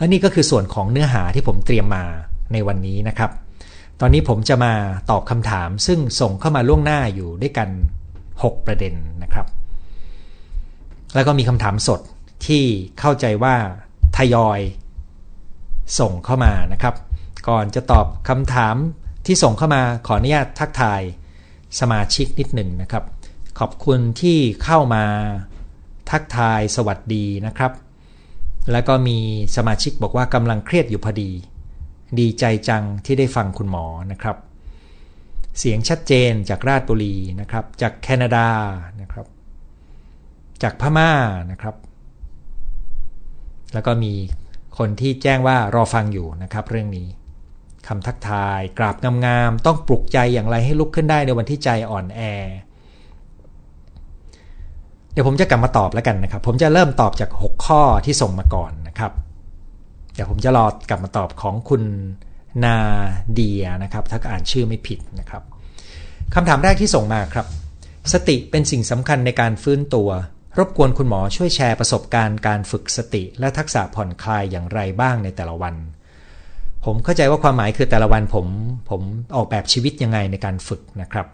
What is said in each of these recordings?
และนี่ก็คือส่วนของเนื้อหาที่ผมเตรียมมาในวันนี้นะครับ ตอนนี้ผมจะมาตอบคำถามซึ่งส่งเข้ามาล่วงหน้าอยู่ด้วยกัน 6 ประเด็นนะครับ แล้วก็มีคำถามสดที่เข้าใจว่าทยอยส่งเข้ามานะครับ ก่อนจะตอบคำถามที่ส่งเข้ามาขออนุญาตทักทายสมาชิกนิดหนึ่งนะครับ ขอบคุณที่เข้ามาทักทายสวัสดีนะครับ แล้วก็มีสมาชิกบอกว่ากำลังเครียดอยู่พอดี ดีใจจังที่ได้ฟังคุณหมอนะครับ เสียงชัดเจนจากราชบุรีนะครับ จากแคนาดานะครับ จากพม่านะครับ แล้วก็มีคนที่แจ้งว่ารอฟังอยู่นะครับ เรื่องนี้คำทักทาย กราบงามๆต้องปลุกใจอย่างไรให้ลุกขึ้นได้ในวันที่ใจอ่อนแอ เดี๋ยวผมจะกลับมาตอบแล้วกันนะครับ ผมจะเริ่มตอบจาก 6 ข้อที่ส่งมาก่อนนะครับ เดี๋ยวผมจะรอกลับมาตอบของคุณนาเดียนะครับ ถ้าอ่านชื่อไม่ผิดนะครับคำถามแรกที่ส่งมาครับ สติเป็นสิ่งสำคัญในการฟื้นตัว รบกวนคุณหมอช่วยแชร์ประสบการณ์การฝึกสติ และทักษะผ่อนคลายอย่างไรบ้างในแต่ละวัน ผมเข้าใจว่าความหมายคือแต่ละวันผมผมออกแบบชีวิตยังไงในการฝึกนะครับ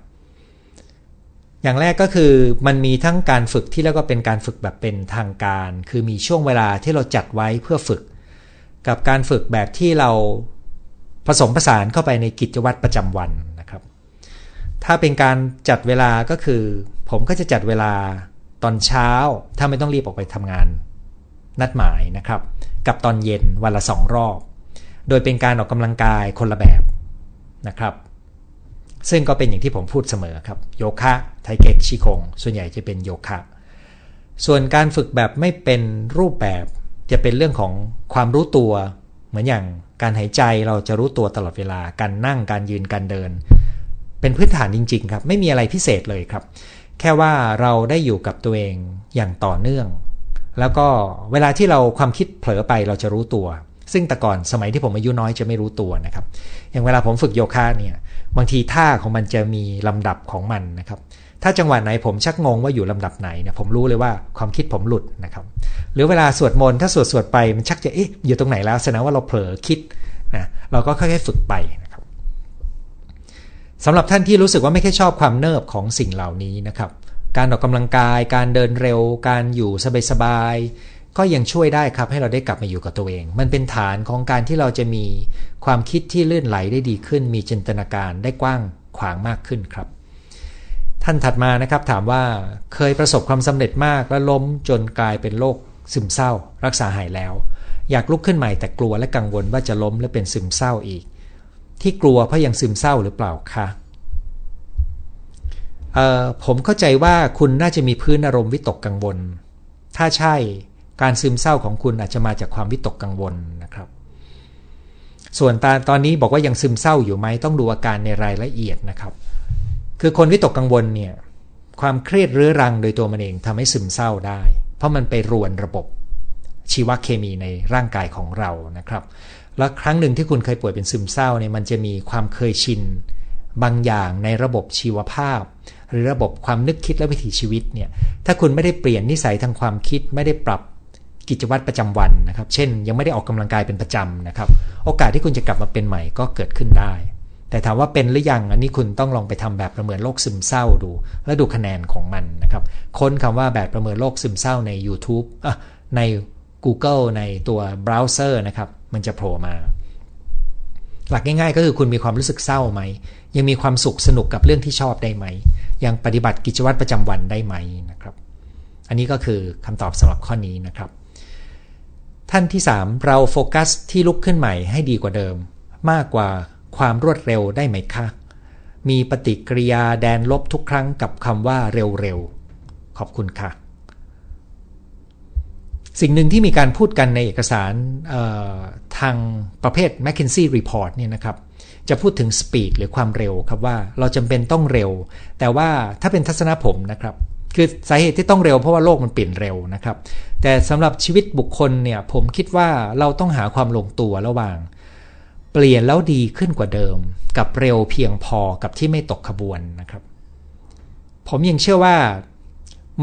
อย่างแรกก็คือมันมีทั้งการฝึกที่แล้วก็เป็นการฝึกแบบเป็นทางการ คือมีช่วงเวลาที่เราจัดไว้เพื่อฝึก กับการฝึกแบบที่เราผสมผสานเข้าไปในกิจวัตรประจำวันนะครับ ถ้าเป็นการจัดเวลาก็คือ ผมก็จะจัดเวลาตอนเช้า ถ้าไม่ต้องรีบออกไปทำงาน นัดหมายนะครับ กับตอนเย็นวันละสองรอบ โดยเป็นการออกกำลังกายคนละแบบนะครับ ซึ่งก็เป็นอย่างที่ผมพูดเสมอครับ โยคะ ไทเก๊กชิคง ส่วนใหญ่จะเป็นโยคะ ส่วนการฝึกแบบไม่เป็นรูปแบบจะเป็นเรื่องของความรู้ตัว เหมือนอย่างการหายใจเราจะรู้ตัวตลอดเวลา การนั่งการยืนการเดิน เป็นพื้นฐานจริง ๆ ครับ ไม่มีอะไรพิเศษเลยครับ แค่ว่าเราได้อยู่กับตัวเองอย่างต่อเนื่อง แล้วก็เวลาที่เราความคิดเผลอไปเราจะรู้ตัว ซึ่งแต่ก่อนสมัยที่ผมอายุน้อยจะไม่รู้ตัวนะครับ อย่างเวลาผมฝึกโยคะเนี่ยบางทีท่าของมันจะมีลำดับของมันนะครับ ถ้าจังหวะไหนผมชักงงว่าอยู่ลำดับไหนเนี่ยผมรู้เลยว่าความคิดผมหลุดนะครับ หรือเวลาสวดมนต์ถ้าสวดสวดไปมันชักจะเอ๊ะอยู่ตรงไหนแล้วแสดงว่าเราเผลอคิดนะเราก็ค่อยๆฝึกไปนะครับสำหรับท่านที่รู้สึกว่าไม่ค่อยชอบความเนิบของสิ่งเหล่านี้นะครับ การออกกำลังกาย การเดินเร็ว การอยู่สบายๆก็ยังช่วยได้ครับให้เราได้กลับมาอยู่กับตัวเอง มันเป็นฐานของการที่เราจะมีความคิดที่เลื่อนไหลได้ดีขึ้น มีจินตนาการได้กว้างขวางมากขึ้นครับ ท่านถัดมานะครับถามว่าเคยประสบความสำเร็จมากและล้มจนกลายเป็นโรคซึมเศร้า รักษาหายแล้ว อยากลุกขึ้นใหม่แต่กลัวและกังวลว่าจะล้มและเป็นซึมเศร้าอีก ที่กลัวเพราะยังซึมเศร้าหรือเปล่าคะผมเข้าใจว่าคุณน่าจะมีพื้นอารมณ์วิตกกังวล ถ้าใช่การซึมเศร้าของคุณอาจจะมาจากความวิตกกังวลนะครับ ส่วนตตอนนี้บอกว่ายังซึมเศร้าอยู่ไหมต้องดูอาการในรายละเอียดนะครับ คือคนวิตกกังวลเนี่ยความเครียดเรื้อรังโดยตัวมันเองทำให้ซึมเศร้าได้ เพราะมันไปรวนระบบชีวเคมีในร่างกายของเรานะครับ แล้วครั้งหนึ่งที่คุณเคยป่วยเป็นซึมเศร้าเนี่ยมันจะมีความเคยชินบางอย่างในระบบชีวภาพ หรือระบบความนึกคิดและวิถีชีวิตเนี่ยถ้าคุณไม่ได้เปลี่ยนนิสัยทางความคิดไม่ได้ปรับกิจวัตรประจำวันนะครับ เช่น ยังไม่ได้ออกกำลังกายเป็นประจำนะครับ โอกาสที่คุณจะกลับมาเป็นใหม่ก็เกิดขึ้นได้ แต่ถามว่าเป็นหรือยังอันนี้คุณต้องลองไปทำแบบประเมินโรคซึมเศร้าดู และดูคะแนนของมันนะครับ ค้นคำว่าแบบประเมินโรคซึมเศร้าใน YouTube ใน Google ในตัวเบราว์เซอร์นะครับ มันจะโผล่มา หลักง่ายๆ ก็คือคุณมีความรู้สึกเศร้าไหม ยังมีความสุขสนุกกับเรื่องที่ชอบได้ไหม ยังปฏิบัติกิจวัตรประจำวันได้ไหมนะครับ อันนี้ก็คือคำตอบสำหรับข้อนี้นะครับ ท่านที่ 3 เราโฟกัสที่ลุกขึ้นใหม่ให้ดีกว่าเดิม มากกว่า ความรวดเร็วได้ไหมคะ มีปฏิกิริยาแดนลบทุกครั้งกับคำว่าเร็วๆ ขอบคุณค่ะ สิ่งหนึ่งที่มีการพูดกันในเอกสารทางประเภท McKinsey Report เนี่ยนะครับจะพูดถึงสปีดหรือความเร็วครับว่าเราจำเป็นต้องเร็ว แต่ว่าถ้าเป็นทัศนผมนะครับ คือสาเหตุที่ต้องเร็วเพราะว่าโลกมันเปลี่ยนเร็วนะครับ แต่สำหรับชีวิตบุคคลเนี่ยผมคิดว่าเราต้องหาความลงตัวระหว่าง เปลี่ยนแล้วดีขึ้นกว่าเดิม กับเร็วเพียงพอกับที่ไม่ตกขบวนนะครับ ผมยังเชื่อว่า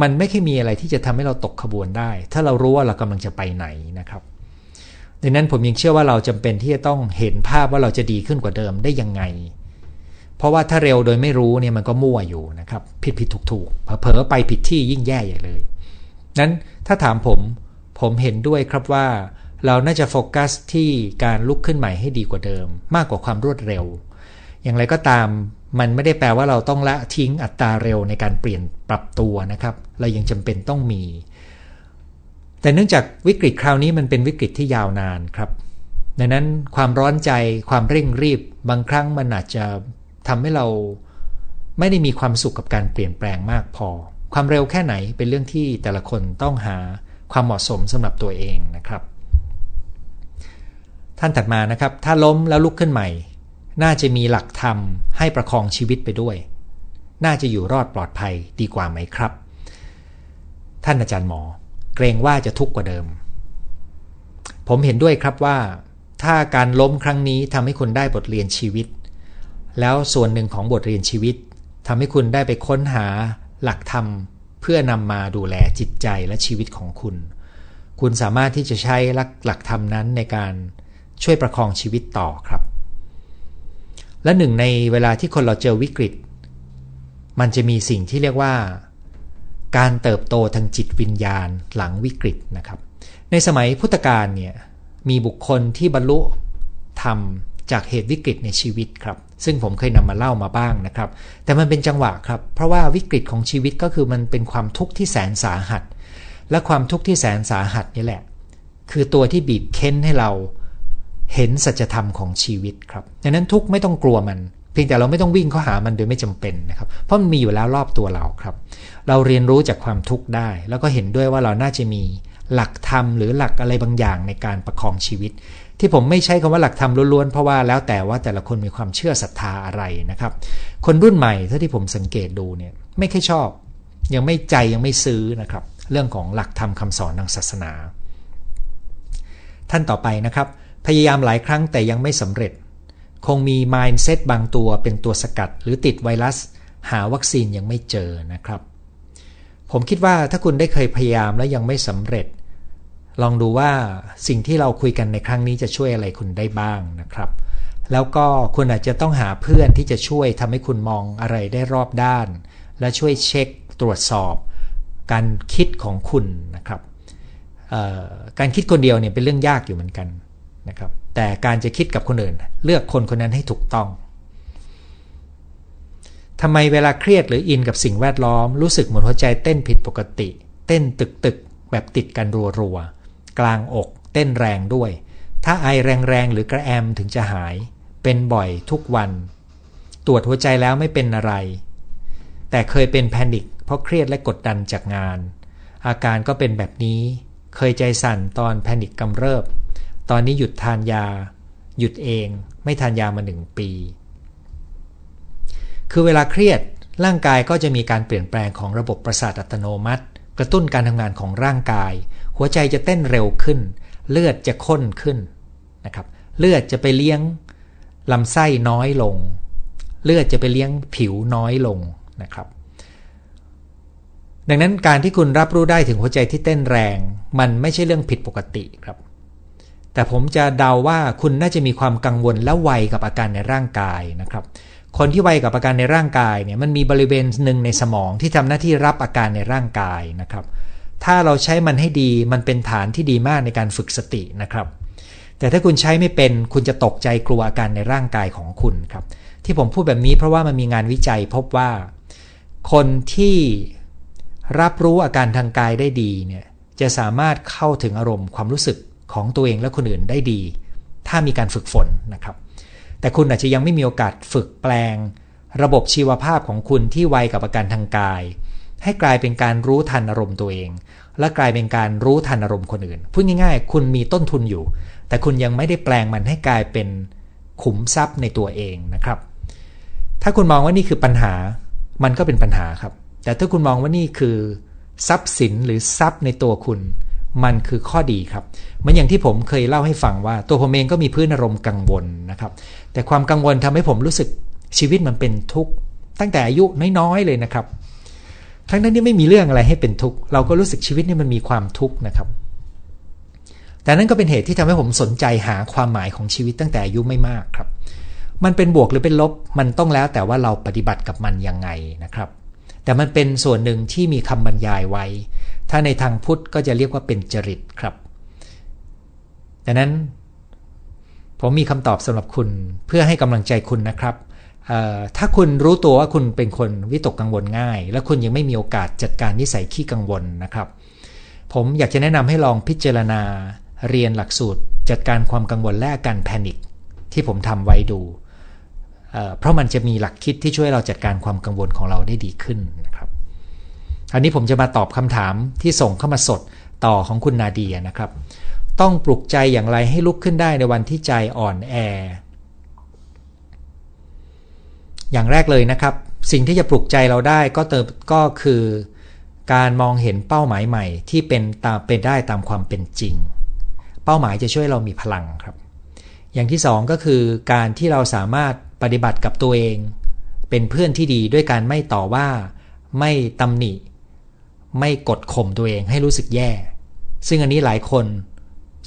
มันไม่เค่มีอะไรที่จะทำให้เราตกขบวนได้ ถ้าเรารู้ว่าเรากำลังจะไปไหนนะครับดังนั้นผมยังเชื่อว่าเราจำเป็นที่จะต้องเห็นภาพว่าเราจะดีขึ้นกว่าเดิมได้ยังไง เพราะว่าถ้าเร็วโดยไม่รู้เนี่ยมันก็มั่วอยู่นะครับ ผิดผิดถูกถูกเผลอไปผิดที่ยิ่งแย่ใหญ่เลย นั้นถ้าถามผมผมเห็นด้วยครับว่า เราน่าจะโฟกัสที่การลุกขึ้นใหม่ให้ดีกว่าเดิม มากกว่าความรวดเร็ว อย่างไรก็ตามมันไม่ได้แปลว่าเราต้องละทิ้งอัตราเร็วในการเปลี่ยนปรับตัวนะครับ เรายังจำเป็นต้องมี แต่เนื่องจากวิกฤตคราวนี้มันเป็นวิกฤตที่ยาวนานครับ ดังนั้นความร้อนใจความเร่งรีบ บางครั้งมันอาจจะทำให้เราไม่ได้มีความสุขกับการเปลี่ยนแปลงมากพอ ความเร็วแค่ไหนเป็นเรื่องที่แต่ละคนต้องหาความเหมาะสมสำหรับตัวเองนะครับ ท่านถัดมานะครับ ถ้าล้มแล้วลุกขึ้นใหม่ น่าจะมีหลักธรรมให้ประคองชีวิตไปด้วย น่าจะอยู่รอดปลอดภัยดีกว่าไหมครับ ท่านอาจารย์หมอ เกรงว่าจะทุกข์กว่าเดิม ผมเห็นด้วยครับว่า ถ้าการล้มครั้งนี้ทำให้คุณได้บทเรียนชีวิต แล้วส่วนหนึ่งของบทเรียนชีวิตทำให้คุณได้ไปค้นหาหลักธรรมเพื่อนำมาดูแลจิตใจและชีวิตของคุณ คุณสามารถที่จะใช้หลักธรรมนั้นในการ ช่วยประคองชีวิตต่อครับ และหนึ่งในเวลาที่คนเราเจอวิกฤต มันจะมีสิ่งที่เรียกว่า การเติบโตทางจิตวิญญาณหลังวิกฤตนะครับ ในสมัยพุทธกาลเนี่ยมีบุคคลที่บรรลุธรรมจากเหตุวิกฤตในชีวิตครับ ซึ่งผมเคยนำมาเล่ามาบ้างนะครับ แต่มันเป็นจังหวะครับ เพราะว่าวิกฤตของชีวิตก็คือมันเป็นความทุกข์ที่แสนสาหัส และความทุกข์ที่แสนสาหัสนี่แหละ คือตัวที่บีบเค้นให้เรา เห็นสัจธรรมของชีวิตครับดังนั้นทุกไม่ต้องกลัวมัน เพียงแต่เราไม่ต้องวิ่งเข้าหามันโดยไม่จำเป็นนะครับ เพราะมันมีอยู่แล้วรอบตัวเราครับ เราเรียนรู้จากความทุกข์ได้ แล้วก็เห็นด้วยว่าเราน่าจะมีหลักธรรมหรือหลักอะไรบางอย่างในการประคองชีวิต ที่ผมไม่ใช้คำว่าหลักธรรมล้วนๆเพราะว่าแล้วแต่ว่าแต่ละคนมีความเชื่อศรัทธาอะไรนะครับ คนรุ่นใหม่ถ้าที่ผมสังเกตดูเนี่ยไม่ค่อยชอบ ยังไม่ใจยังไม่ซื้อนะครับ เรื่องของหลักธรรมคาสอนทางศาสนา ท่านต่อไปนะครับ พยายามหลายครั้งแต่ยังไม่สำเร็จ คงมี mindset บางตัวเป็นตัวสกัด หรือติดไวรัส หาวัคซีนยังไม่เจอนะครับ ผมคิดว่าถ้าคุณได้เคยพยายามแล้วยังไม่สำเร็จ ลองดูว่าสิ่งที่เราคุยกันในครั้งนี้จะช่วยอะไรคุณได้บ้างนะครับ แล้วก็คุณอาจจะต้องหาเพื่อนที่จะช่วยทำให้คุณมองอะไรได้รอบด้าน และช่วยเช็คตรวจสอบ การคิดของคุณนะครับการคิดคนเดียวเนี่ยเป็นเรื่องยากอยู่เหมือนกัน นะครับแต่การจะคิดกับคนอื่น เลือกคนคนนั้นให้ถูกต้องทำไมเวลาเครียดหรืออินกับสิ่งแวดล้อมรู้สึกเหมือนหัวใจเต้นผิดปกติ เต้นตึกตึกแบบติดกันรัวๆกลางอกเต้นแรงด้วย ถ้าไอแรงๆหรือกระแอมถึงจะหาย เป็นบ่อยทุกวัน ตรวจหัวใจแล้วไม่เป็นอะไร แต่เคยเป็นแพนิคเพราะเครียดและกดดันจากงาน อาการก็เป็นแบบนี้ เคยใจสั่นตอนแพนิคกำเริบ ตอนนี้หยุดทานยา หยุดเอง ไม่ทานยามาหนึ่งปี คือเวลาเครียดร่างกายก็จะมีการเปลี่ยนแปลงของระบบประสาทอัตโนมัติ กระตุ้นการทำงานของร่างกาย หัวใจจะเต้นเร็วขึ้น เลือดจะข้นขึ้นนะครับ เลือดจะไปเลี้ยงลำไส้น้อยลง เลือดจะไปเลี้ยงผิวน้อยลงนะครับ ดังนั้นการที่คุณรับรู้ได้ถึงหัวใจที่เต้นแรง มันไม่ใช่เรื่องผิดปกติครับ แต่ผมจะเดาว่าคุณน่าจะมีความกังวลและไวกับอาการในร่างกายนะครับ คนที่ไวกับอาการในร่างกายเนี่ยมันมีบริเวณหนึ่งในสมองที่ทำหน้าที่รับอาการในร่างกายนะครับ ถ้าเราใช้มันให้ดีมันเป็นฐานที่ดีมากในการฝึกสตินะครับ แต่ถ้าคุณใช้ไม่เป็นคุณจะตกใจกลัวอาการในร่างกายของคุณครับ ที่ผมพูดแบบนี้เพราะว่ามันมีงานวิจัยพบว่า คนที่รับรู้อาการทางกายได้ดีเนี่ยจะสามารถเข้าถึงอารมณ์ความรู้สึก ของตัวเองและคนอื่นได้ดี ถ้ามีการฝึกฝนนะครับ แต่คุณอาจจะยังไม่มีโอกาสฝึกแปลง ระบบชีวภาพของคุณที่ไวกับอาการทางกาย ให้กลายเป็นการรู้ทันอารมณ์ตัวเอง และกลายเป็นการรู้ทันอารมณ์คนอื่นพูดง่ายๆ คุณมีต้นทุนอยู่ แต่คุณยังไม่ได้แปลงมันให้กลายเป็นขุมทรัพย์ในตัวเองนะครับ ถ้าคุณมองว่านี่คือปัญหา มันก็เป็นปัญหาครับ แต่ถ้าคุณมองว่านี่คือ ทรัพย์สินหรือทรัพย์ในตัวคุณ มันคือข้อดีครับมือนอย่างที่ผมเคยเล่าให้ฟังว่า ตัวผมเองก็มีพื้นอารมณ์กังวลนะครับ แต่ความกังวลทำให้ผมรู้สึกชีวิตมันเป็นทุกข์ตั้งแต่อายุน้อยๆเลยนะครับ ทั้งนั้นนี่ไม่มีเรื่องอะไรให้เป็นทุกข์เราก็รู้สึกชีวิตนี่มันมีความทุกข์นะครับ แต่นั่นก็เป็นเหตุที่ทำให้ผมสนใจหาความหมายของชีวิตตั้งแต่อายุไม่มากครับ มันเป็นบวกหรือเป็นลบมันต้องแล้วแต่ว่าเราปฏิบัติกับมันยังไงนะครับ แต่มันเป็นส่วนหนึ่งที่มีคำบรรยายไว้ ถ้าในทางพุทธก็จะเรียกว่าเป็นจริตครับดังนั้นผมมีคำตอบสำหรับคุณเพื่อให้กำลังใจคุณนะครับถ้าคุณรู้ตัวว่าคุณเป็นคนวิตกกังวลง่าย และคุณยังไม่มีโอกาสจัดการนิสัยขี้กังวลนะครับ ผมอยากจะแนะนำให้ลองพิจารณาเรียนหลักสูตร จัดการความกังวลและอาการแพนิคที่ผมทำไว้ดู เพราะมันจะมีหลักคิดที่ช่วยเราจัดการความกังวลของเราได้ดีขึ้น รับอันนี้ผมจะมาตอบคำถามที่ส่งเข้ามาสดต่อของคุณนาเดียนะครับ ต้องปลุกใจอย่างไรให้ลุกขึ้นได้ในวันที่ใจอ่อนแอ อย่างแรกเลยนะครับ สิ่งที่จะปลุกใจเราได้ก็เติมก็คือการมองเห็นเป้าหมายใหม่ที่เป็นตามเป็นได้ตามความเป็นจริง เป้าหมายจะช่วยเรามีพลังครับ อย่างที่สองก็คือการที่เราสามารถปฏิบัติกับตัวเอง เป็นเพื่อนที่ดีด้วยการไม่ต่อว่า ไม่ตำหนิ ไม่กดข่มตัวเองให้รู้สึกแย่ ซึ่งอันนี้หลายคน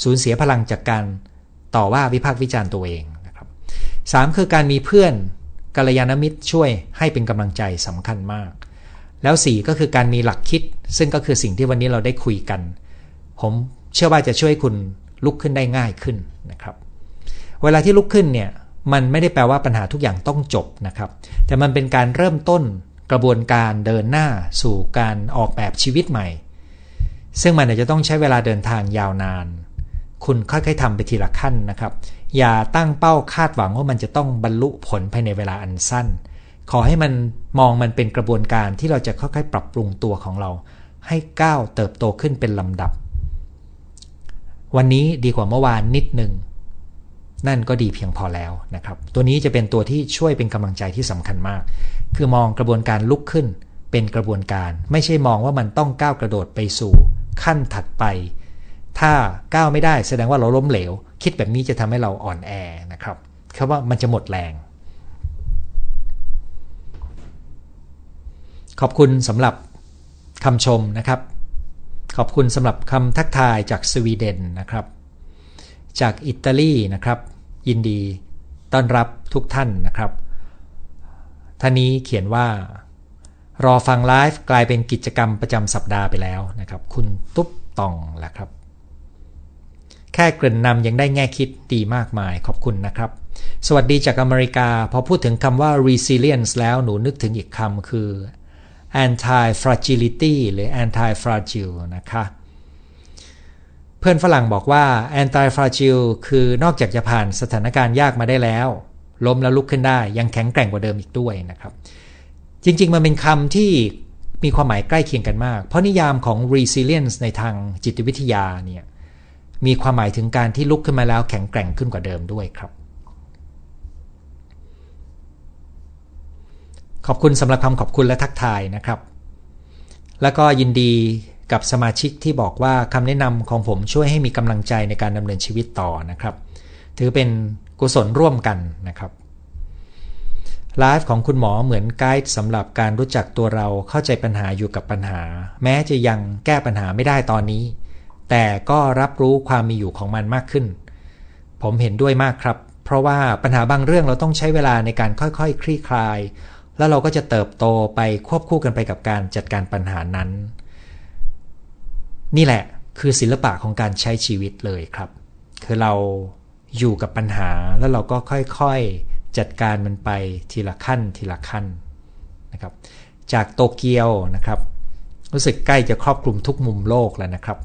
สูญเสียพลังจากการต่อว่าวิพากษ์วิจารณ์ตัวเองนะครับสามคือการมีเพื่อนกัลยาณมิตรช่วยให้เป็นกำลังใจสำคัญมาก แล้ว4ก็คือการมีหลักคิด ซึ่งก็คือสิ่งที่วันนี้เราได้คุยกัน ผมเชื่อว่าจะช่วยคุณลุกขึ้นได้ง่ายขึ้นนะครับ เวลาที่ลุกขึ้นเนี่ยมันไม่ได้แปลว่าปัญหาทุกอย่างต้องจบนะครับ แต่มันเป็นการเริ่มต้น กระบวนการเดินหน้าสู่การออกแบบชีวิตใหม่ ซึ่งมันอาจจะต้องใช้เวลาเดินทางยาวนาน คุณค่อยๆทำไปทีละขั้นนะครับ อย่าตั้งเป้าคาดหวังว่ามันจะต้องบรรลุผลภายในเวลาอันสั้น ขอให้มันมองมันเป็นกระบวนการที่เราจะค่อยๆ ปรับปรุงตัวของเรา ให้ก้าวเติบโตขึ้นเป็นลำดับ วันนี้ดีกว่าเมื่อวานนิดหนึ่ง นั่นก็ดีเพียงพอแล้วนะครับ ตัวนี้จะเป็นตัวที่ช่วยเป็นกำลังใจที่สำคัญมาก คือมองกระบวนการลุกขึ้น เป็นกระบวนการ ไม่ใช่มองว่ามันต้องก้าวกระโดดไปสู่ ขั้นถัดไป ถ้าก้าวไม่ได้แสดงว่าเราล้มเหลว คิดแบบนี้จะทำให้เราอ่อนแอนะครับเพราะว่ามันจะหมดแรง ขอบคุณสำหรับคำชมนะครับ ขอบคุณสำหรับคำทักทายจากสวีเดนนะครับ จากอิตาลีนะครับ ยินดีต้อนรับทุกท่านนะครับท่านนี้เขียนว่า รอฟังไลฟ์กลายเป็นกิจกรรมประจำสัปดาห์ไปแล้วนะครับ คุณตุ๊บตองแหละครับ แค่เกริ่นนำยังได้แง่คิดดีมากมายขอบคุณนะครับ สวัสดีจากอเมริกา พอพูดถึงคำว่า resilience แล้วหนูนึกถึงอีกคำคือ anti fragility หรือ anti fragile นะคะ พื่อนฝรั่งบอกว่า anti fragile คือนอกจากจะผ่านสถานการณ์ยากมาได้แล้ว ล้มแล้วลุกขึ้นได้ยังแข็งแกร่งกว่าเดิมอีกด้วยนะครับ จริง ๆ มันเป็นคำที่มีความหมายใกล้เคียงกันมาก เพราะนิยามของ resilience ในทางจิตวิทยาเนี่ยมีความหมายถึงการที่ลุกขึ้นมาแล้วแข็งแกร่งขึ้นกว่าเดิมด้วยครับ ขอบคุณสำหรับคำขอบคุณและทักทายนะครับ แล้วก็ยินดี กับสมาชิกที่บอกว่าคำแนะนำของผมช่วยให้มีกำลังใจในการดำเนินชีวิตต่อนะครับ ถือเป็นกุศลร่วมกันนะครับไลฟ์ของคุณหมอเหมือนไกด์สำหรับการรู้จักตัวเราเข้าใจปัญหาอยู่กับปัญหา แม้จะยังแก้ปัญหาไม่ได้ตอนนี้ แต่ก็รับรู้ความมีอยู่ของมันมากขึ้น ผมเห็นด้วยมากครับ เพราะว่าปัญหาบางเรื่องเราต้องใช้เวลาในการค่อยๆคลี่คลาย แล้วเราก็จะเติบโตไปควบคู่กันไปกับการจัดการปัญหานั้น นี่แหละคือศิลปะของการใช้ชีวิตเลยครับ คือเราอยู่กับปัญหาแล้วเราก็ค่อยๆจัดการมันไปทีละขั้นทีละขั้นนะครับ จากโตเกียวนะครับ รู้สึกใกล้จะครอบคลุมทุกมุมโลกแล้วนะครับ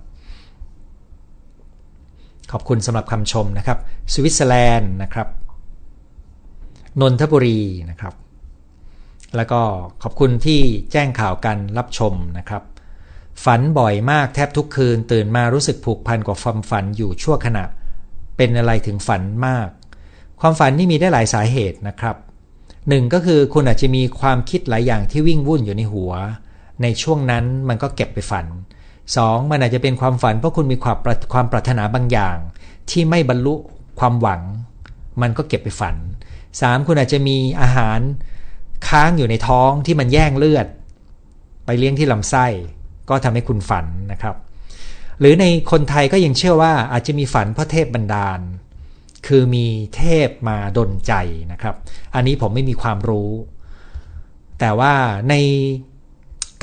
ขอบคุณสำหรับคำชมนะครับ สวิตเซอร์แลนด์นะครับ นนทบุรีนะครับ แล้วก็ขอบคุณที่แจ้งข่าวกันรับชมนะครับ ฝันบ่อยมากแทบทุกคืน ตื่นมารู้สึกผูกพันกับความฝันอยู่ชั่วขณะ เป็นอะไรถึงฝันมาก ความฝันนี่มีได้หลายสาเหตุนะครับหนึ่งก็คือคุณอาจจะมีความคิดหลายอย่างที่วิ่งวุ่นอยู่ในหัว ในช่วงนั้นมันก็เก็บไปฝัน 2. มันอาจจะเป็นความฝันเพราะคุณมีความความปรารถนาบางอย่าง ที่ไม่บรรลุความหวัง มันก็เก็บไปฝัน 3. คุณอาจจะมีอาหารค้างอยู่ในท้องที่มันแย่งเลือด ไปเลี้ยงที่ลำไส้ ก็ทำให้คุณฝันนะครับ หรือในคนไทยก็ยังเชื่อว่าอาจจะมีฝันเพราะเทพบันดาล คือมีเทพมาดนใจนะครับ อันนี้ผมไม่มีความรู้ แต่ว่าใน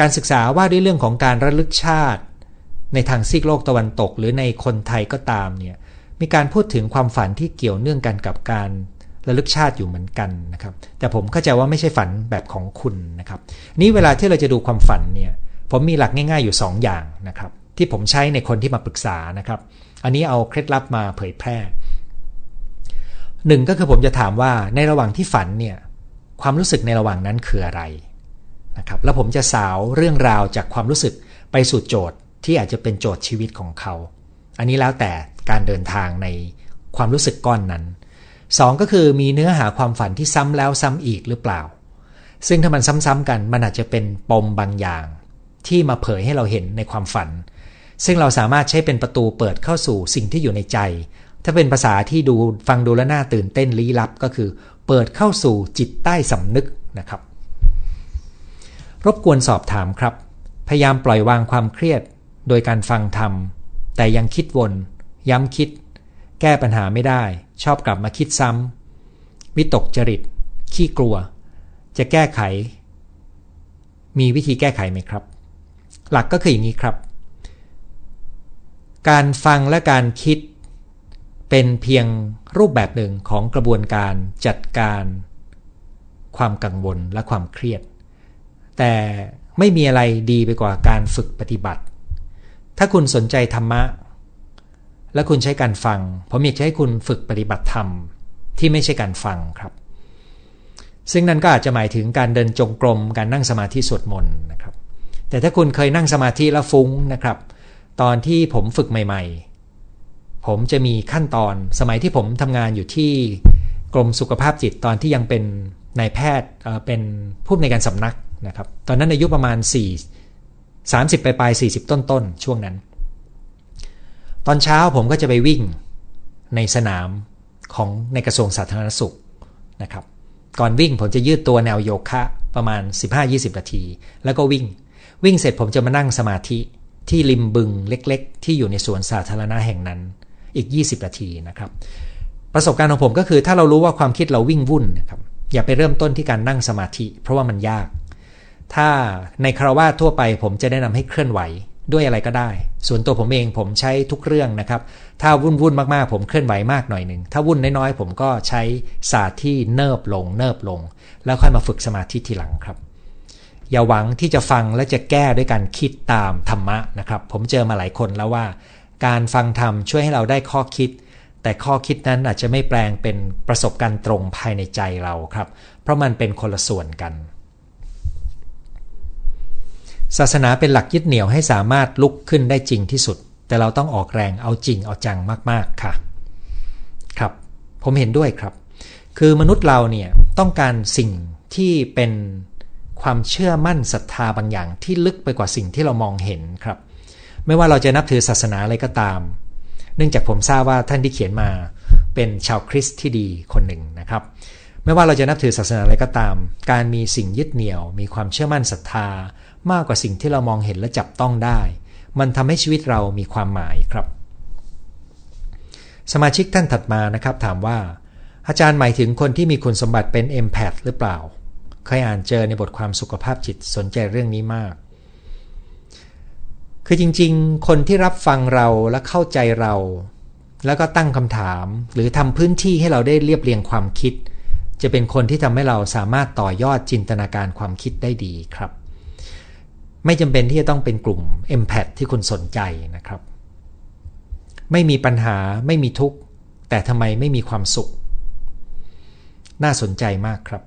การศึกษาว่าด้วยเรื่องของการระลึกชาติ ในทางซีกโลกตะวันตก หรือในคนไทยก็ตามเนี่ยมีการพูดถึงความฝันที่เกี่ยวเนื่องกันกับการระลึกชาติอยู่เหมือนกันนะครับ แต่ผมเข้าใจว่าไม่ใช่ฝันแบบของคุณนะครับ นี่เวลาที่เราจะดูความฝันเนี่ย ผมมีหลักง่ายๆอยู่ 2 อย่างนะครับ ที่ผมใช้ในคนที่มาปรึกษานะครับ อันนี้เอาเคล็ดลับมาเผยแพร่หนึ่งก็คือผมจะถามว่าในระหว่างที่ฝันเนี่ยความรู้สึกในระหว่างนั้นคืออะไรนะครับแล้วผมจะสาวเรื่องราวจากความรู้สึกไปสู่โจทย์ที่อาจจะเป็นโจทย์ชีวิตของเขา อันนี้แล้วแต่การเดินทางในความรู้สึกก้อนนั้น 2 ก็คือมีเนื้อหาความฝันที่ซ้ำแล้วซ้ำอีกหรือเปล่า ซึ่งถ้ามันซ้ำๆกันมันอาจจะเป็นปมบางอย่าง ที่มาเผยให้เราเห็นในความฝัน ซึ่งเราสามารถใช้เป็นประตูเปิดเข้าสู่สิ่งที่อยู่ในใจ ถ้าเป็นภาษาที่ดูฟังดูแลน่าตื่นเต้นลี้ลับก็คือ เปิดเข้าสู่จิตใต้สำนึกนะครับ รบกวนสอบถามครับ พยายามปล่อยวางความเครียด โดยการฟังธรรมแต่ยังคิดวน ย้ำคิด แก้ปัญหาไม่ได้ ชอบกลับมาคิดซ้ำวิตกจริต ขี้กลัว จะแก้ไข มีวิธีแก้ไขไหมครับ หลักก็คืออย่างนี้ครับ การฟังและการคิด เป็นเพียงรูปแบบหนึ่งของกระบวนการจัดการ ความกังวลและความเครียด แต่ไม่มีอะไรดีไปกว่าการฝึกปฏิบัติ ถ้าคุณสนใจธรรมะ และคุณใช้การฟัง ผมอยากจะให้คุณฝึกปฏิบัติธรรม ที่ไม่ใช่การฟังครับ ซึ่งนั่นก็อาจจะหมายถึงการเดินจงกรม การนั่งสมาธิสวดมนต์นะครับ แต่ถ้าคุณเคยนั่งสมาธิแล้วฟุ้งนะครับ ตอนที่ผมฝึกใหม่ ๆ ผมจะมีขั้นตอนสมัยที่ผมทำงานอยู่ที่กรมสุขภาพจิตตอนที่ยังเป็นนายแพทย์เป็นผู้ในการสำนักนะครับ ตอนนั้นอายุประมาณ 4 30ไปปลาย40 ต้นต้นช่วงนั้น ตอนเช้าผมก็จะไปวิ่งในสนามของในกระทรวงสาธารณสุขนะครับ ก่อนวิ่งผมจะยืดตัวแนวโยคะประมาณ 15-20 นาที แล้วก็วิ่ง วิ่งเสร็จผมจะมานั่งสมาธิที่ริมบึงเล็ก ๆ ที่อยู่ในสวนสาธารณะแห่งนั้นอีก 20 นาทีนะครับ ประสบการณ์ของผมก็คือถ้าเรารู้ว่าความคิดเราวิ่งวุ่นนะครับอย่าไปเริ่มต้นที่การนั่งสมาธิ เพราะว่ามันยาก ถ้าในคารวาสทั่วไป ผมจะแนะนำให้เคลื่อนไหวด้วยอะไรก็ได้ ส่วนตัวผมเองผมใช้ทุกเรื่องนะครับ ถ้าวุ่นวุ่นมากๆ ผมเคลื่อนไหวมากหน่อยหนึ่ง ถ้าวุ่นน้อยๆ ผมก็ใช้ศาสตร์ที่เนิบลงเนิบลง แล้วค่อยมาฝึกสมาธิทีหลังครับ อย่าหวังที่จะฟังและจะแก้ด้วยการคิดตามธรรมะนะครับ ผมเจอมาหลายคนแล้วว่า การฟังธรรมช่วยให้เราได้ข้อคิด แต่ข้อคิดนั้นอาจจะไม่แปลงเป็นประสบการณ์ตรงภายในใจเราครับ เพราะมันเป็นคนละส่วนกัน ศาสนาเป็นหลักยึดเหนี่ยวให้สามารถลุกขึ้นได้จริงที่สุด แต่เราต้องออกแรงเอาจริงเอาจังมากๆค่ะ ครับ ผมเห็นด้วยครับ คือมนุษย์เราเนี่ยต้องการสิ่งที่เป็น ความเชื่อมั่นศรัทธาบางอย่างที่ลึกไปกว่าสิ่งที่เรามองเห็นครับ ไม่ว่าเราจะนับถือศาสนาอะไรก็ตาม เนื่องจากผมทราบว่าท่านที่เขียนมาเป็นชาวคริสต์ที่ดีคนหนึ่งนะครับ ไม่ว่าเราจะนับถือศาสนาอะไรก็ตาม การมีสิ่งยึดเหนี่ยว มีความเชื่อมั่นศรัทธา มากกว่าสิ่งที่เรามองเห็นและจับต้องได้ มันทำให้ชีวิตเรามีความหมายครับ สมาชิกท่านถัดมานะครับถามว่า อาจารย์หมายถึงคนที่มีคุณสมบัติเป็น e m p a t h หรือเปล่า เคยอ่านเจอในบทความสุขภาพจิตสนใจเรื่องนี้มาก คือจริงๆ คนที่รับฟังเราและเข้าใจเรา แล้วก็ตั้งคำถาม หรือทำพื้นที่ให้เราได้เรียบเรียงความคิด จะเป็นคนที่ทำให้เราสามารถต่อยอดจินตนาการความคิดได้ดีครับ ไม่จำเป็นที่จะต้องเป็นกลุ่ม e m p a t ที่คุณสนใจนะครับ ไม่มีปัญหาไม่มีทุกข์แต่ทำไมไม่มีความสุข น่าสนใจมากครับ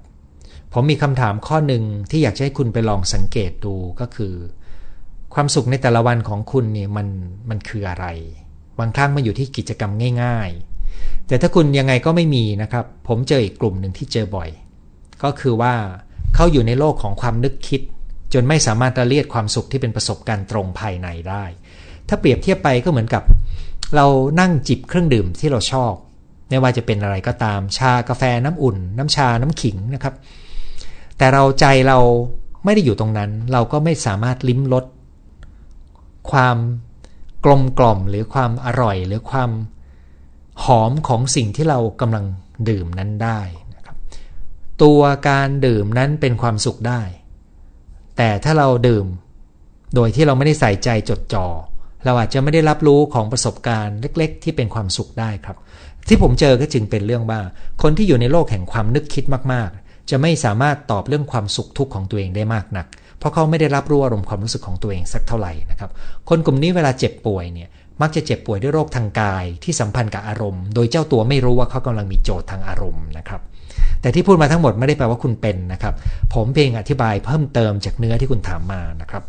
ผมมีคำถามข้อหนึ่งที่อยากให้คุณไปลองสังเกตดูก็คือ ความสุขในแต่ละวันของคุณเนี่ยมันมันคืออะไร บางครั้งมันอยู่ที่กิจกรรมง่าย ๆ แต่ถ้าคุณยังไงก็ไม่มีนะครับ ผมเจออีกกลุ่มหนึ่งที่เจอบ่อย ก็คือว่าเขาอยู่ในโลกของความนึกคิด จนไม่สามารถระเรียดความสุขที่เป็นประสบการณ์ตรงภายในได้ ถ้าเปรียบเทียบไปก็เหมือนกับ เรานั่งจิบเครื่องดื่มที่เราชอบ ไม่ว่าจะเป็นอะไรก็ตาม ชากาแฟน้ำอุ่น น้ำชาน้ำขิงนะครับ แต่เราใจเราไม่ได้อยู่ตรงนั้น เราก็ไม่สามารถลิ้มรสความกลมกล่อมหรือความอร่อยหรือความหอมของสิ่งที่เรากำลังดื่มนั้นได้นะครับ ตัวการดื่มนั้นเป็นความสุขได้ แต่ถ้าเราดื่ม โดยที่เราไม่ได้ใส่ใจจดจอ่อเราอาจจะไม่ได้รับรู้ของประสบการณ์เล็ก ๆ ที่เป็นความสุขได้ครับ ที่ผมเจอก็จึงเป็นเรื่องว่า คนที่อยู่ในโลกแห่งความนึกคิดมาก จะไม่สามารถตอบเรื่องความสุขทุกข์ของตัวเองได้มากนัก เพราะเขาไม่ได้รับรู้อารมณ์ความรู้สึกของตัวเองสักเท่าไหร่นะครับ คนกลุ่มนี้เวลาเจ็บป่วยเนี่ยมักจะเจ็บป่วยด้วยโรคทางกายที่สัมพันธ์กับอารมณ์ โดยเจ้าตัวไม่รู้ว่าเขากำลังมีโจทย์ทางอารมณ์นะครับแต่ที่พูดมาทั้งหมดไม่ได้แปลว่าคุณเป็นนะครับ ผมเพียงอธิบายเพิ่มเติมจากเนื้อที่คุณถามมานะครับ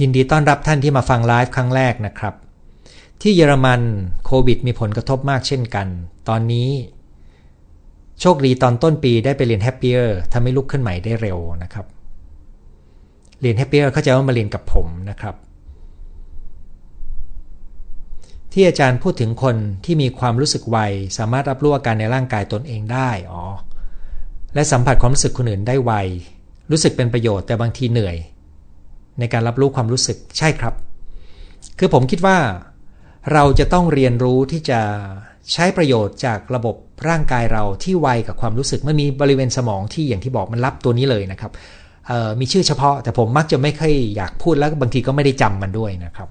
ยินดีต้อนรับท่านที่มาฟังไลฟ์ครั้งแรกนะครับ ที่เยอรมันโควิดมีผลกระทบมากเช่นกัน ตอนนี้ โชคดีตอนต้นปีได้ไปเรียน Happier ทำให้ลุกขึ้นใหม่ได้เร็วนะครับ เรียนแฮปปี้เออร์เข้าใจว่ามาเรียนกับผมนะครับ ที่อาจารย์พูดถึงคนที่มีความรู้สึกไว สามารถรับรู้อาการในร่างกายตนเองได้อ๋อและสัมผัสความรู้สึกคนอื่นได้ไว รู้สึกเป็นประโยชน์แต่บางทีเหนื่อย ในการรับรู้ความรู้สึกใช่ครับ คือผมคิดว่า เราจะต้องเรียนรู้ที่จะใช้ประโยชน์จากระบบร่างกายเราที่ไวกับความรู้สึกมันมีบริเวณสมองที่อย่างที่บอกมันรับตัวนี้เลยนะครับมีชื่อเฉพาะแต่ผมมักจะไม่ค่อยอยากพูดแล้วบางทีก็ไม่ได้จำมันด้วยนะครับ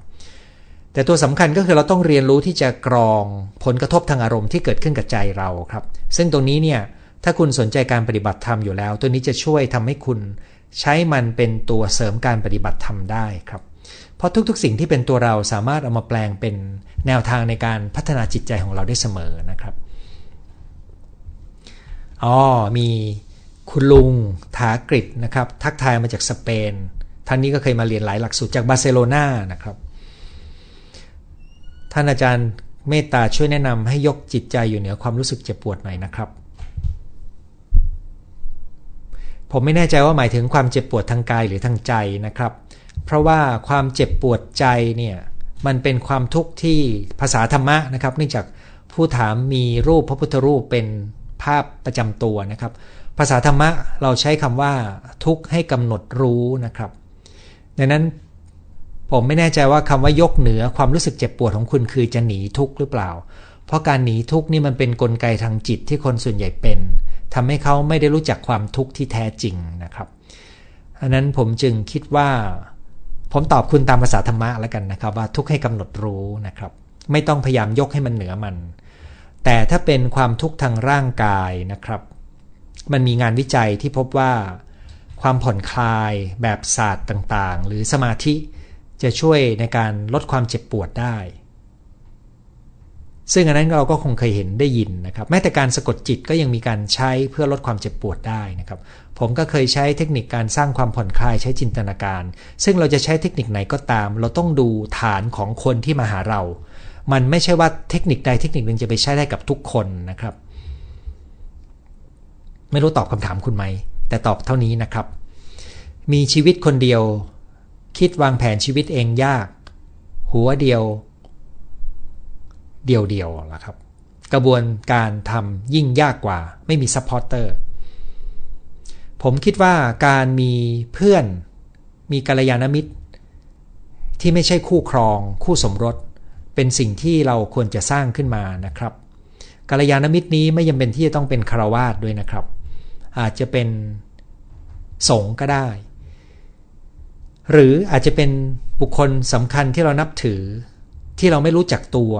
แต่ตัวสำคัญก็คือเราต้องเรียนรู้ที่จะกรองผลกระทบทางอารมณ์ที่เกิดขึ้นกับใจเราครับ ซึ่งตรงนี้เนี่ยถ้าคุณสนใจการปฏิบัติธรรมอยู่แล้ว ตัวนี้จะช่วยทำให้คุณใช้มันเป็นตัวเสริมการปฏิบัติธรรมได้ครับ เพราะทุกๆ สิ่งที่เป็นตัวเราสามารถเอามาแปลงเป็นแนวทางในการพัฒนาจิตใจของเราได้เสมอนะครับอ๋อมีคุณลุงถากริดนะครับ ทักทายมาจากสเปน ท่านนี้ก็เคยมาเรียนหลายหลักสูตรจากบาร์เซโลนานะครับ ท่านอาจารย์เมตตาช่วยแนะนำให้ยกจิตใจอยู่เหนือความรู้สึกเจ็บปวดหน่อยนะครับ ผมไม่แน่ใจว่าหมายถึงความเจ็บปวดทางกายหรือทางใจนะครับ เพราะว่าความเจ็บปวดใจเนี่ยมันเป็นความทุกข์ที่ภาษาธรรมะนะครับ เนื่องจากผู้ถามมีรูปพระพุทธรูปเป็นภาพประจำตัวนะครับ ภาษาธรรมะเราใช้คำว่าทุกข์ให้กำหนดรู้นะครับ ดังนั้นผมไม่แน่ใจว่าคำว่ายกเหนือความรู้สึกเจ็บปวดของคุณคือจะหนีทุกข์หรือเปล่า เพราะการหนีทุกข์นี่มันเป็นนกลไกทางจิตที่คนส่วนใหญ่เป็นทำให้เขาไม่ได้รู้จักความทุกข์ที่แท้จริงนะครับอันนั้นผมจึงคิดว่า ผมตอบคุณตามภาษาธรรมะแล้วกันนะครับ ว่าทุกข์ให้กำหนดรู้นะครับ ไม่ต้องพยายามยกให้มันเหนือมัน แต่ถ้าเป็นความทุกข์ทางร่างกายนะครับ มันมีงานวิจัยที่พบว่า ความผ่อนคลายแบบศาสตร์ต่างๆ หรือสมาธิจะช่วยในการลดความเจ็บปวดได้ ซึ่งอันนั้นเราก็คงเคยเห็นได้ยินนะครับ แม้แต่การสะกดจิตก็ยังมีการใช้เพื่อลดความเจ็บปวดได้นะครับ ผมก็เคยใช้เทคนิคการสร้างความผ่อนคลายใช้จินตนาการ ซึ่งเราจะใช้เทคนิคไหนก็ตาม เราต้องดูฐานของคนที่มาหาเรา มันไม่ใช่ว่าเทคนิคใดเทคนิคหนึ่งจะไปใช้ได้กับทุกคนนะครับ ไม่รู้ตอบคำถามคุณไหม แต่ตอบเท่านี้นะครับ มีชีวิตคนเดียว คิดวางแผนชีวิตเองยาก ตัวเดียว เดียวๆล่ะครับ กระบวนการทำยิ่งยากกว่าไม่มี supporterผมคิดว่าการมีเพื่อนมีกัลยาณมิตร ที่ไม่ใช่คู่ครอง คู่สมรส เป็นสิ่งที่เราควรจะสร้างขึ้นมานะครับกัลยาณมิตรนี้ไม่จำเป็นที่จะต้องเป็นคารวาสด้วยนะครับ อาจจะเป็นสงก็ได้ หรืออาจจะเป็นบุคคลสำคัญที่เรานับถือที่เราไม่รู้จักตัว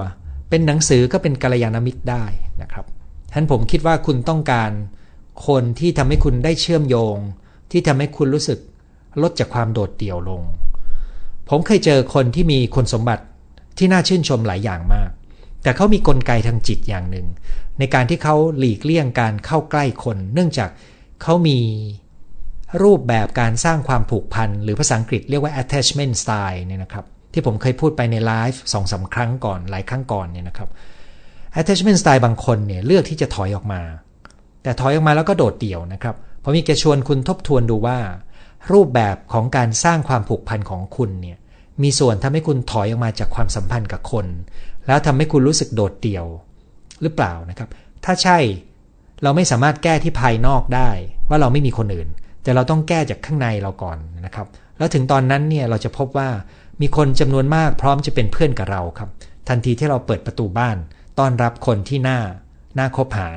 เป็นหนังสือก็เป็นกัลยาณมิตรได้นะครับฉะนั้นผมคิดว่าคุณต้องการคนที่ทำให้คุณได้เชื่อมโยง ที่ทำให้คุณรู้สึกลดจากความโดดเดี่ยวลง ผมเคยเจอคนที่มีคุณสมบัติที่น่าชื่นชมหลายอย่างมาก แต่เขามีกลไกทางจิตอย่างหนึ่ง ในการที่เขาหลีกเลี่ยงการเข้าใกล้คน เนื่องจากเขามีรูปแบบการสร้างความผูกพันหรือภาษาอังกฤษเรียกว่า attachment style เนี่ยนะครับ ที่ผมเคยพูดไปในไลฟ์สองสาครั้งก่อนหลายครั้งก่อนเนี่ยนะครับ attachment style บางคนเนี่ยเลือกที่จะถอยออกมา แต่ถอยออกมาแล้วก็โดดเดี่ยวนะครับผมมีแกชวนคุณทบทวนดูว่า รูปแบบของการสร้างความผูกพันของคุณเนี่ยมีส่วนทำให้คุณถอยออกมาจากความสัมพันธ์กับคน แล้วทำให้คุณรู้สึกโดดเดี่ยวหรือเปล่านะครับ ถ้าใช่เราไม่สามารถแก้ที่ภายนอกได้ ว่าเราไม่มีคนอื่น แต่เราต้องแก้จากข้างในเราก่อนนะครับ แล้วถึงตอนนั้นเนี่ยเราจะพบว่า มีคนจำนวนมากพร้อมจะเป็นเพื่อนกับเราครับ ทันทีที่เราเปิดประตูบ้าน ต้อนรับคนที่น่าน่าคบหา